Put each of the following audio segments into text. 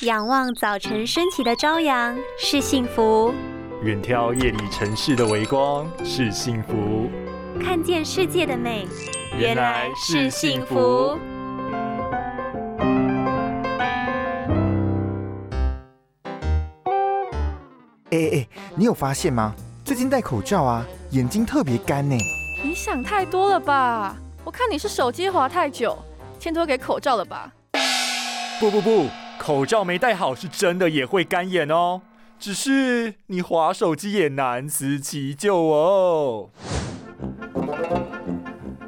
仰望早晨升起的朝阳是幸福，远眺夜里城市的微光是幸福，看见世界的美原来是幸福。哎哎，你有发现吗？最近戴口罩啊，眼睛特别干呢。你想太多了吧？我看你是手机滑太久，牵拖给口罩了吧？不不不，口罩没戴好是真的也会干眼哦。只是你滑手机也难辞其咎哦。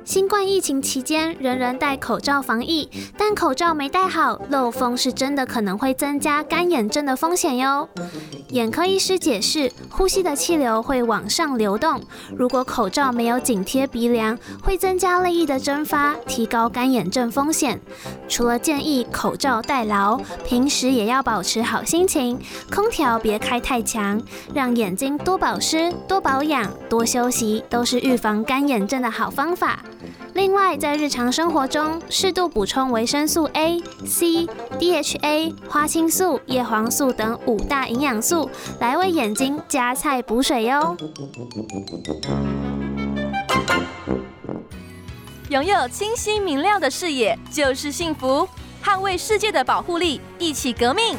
新冠疫情期间，人人戴口罩防疫，但口罩没戴好，漏风是真的可能会增加干眼症的风险哟。眼科医师解释，呼吸的气流会往上流动，如果口罩没有紧贴鼻梁，会增加泪液的蒸发，提高干眼症风险。除了建议口罩戴牢，平时也要保持好心情，空调别开太强，让眼睛多保湿、多保养、多休息，都是预防干眼症的好方法。另外，在日常生活中，适度补充维生素 A、C、DHA、花青素、叶黄素等五大营养素来为眼睛加菜补水哟。拥有清晰明亮的视野就是幸福，捍卫世界的保护力，一起革命。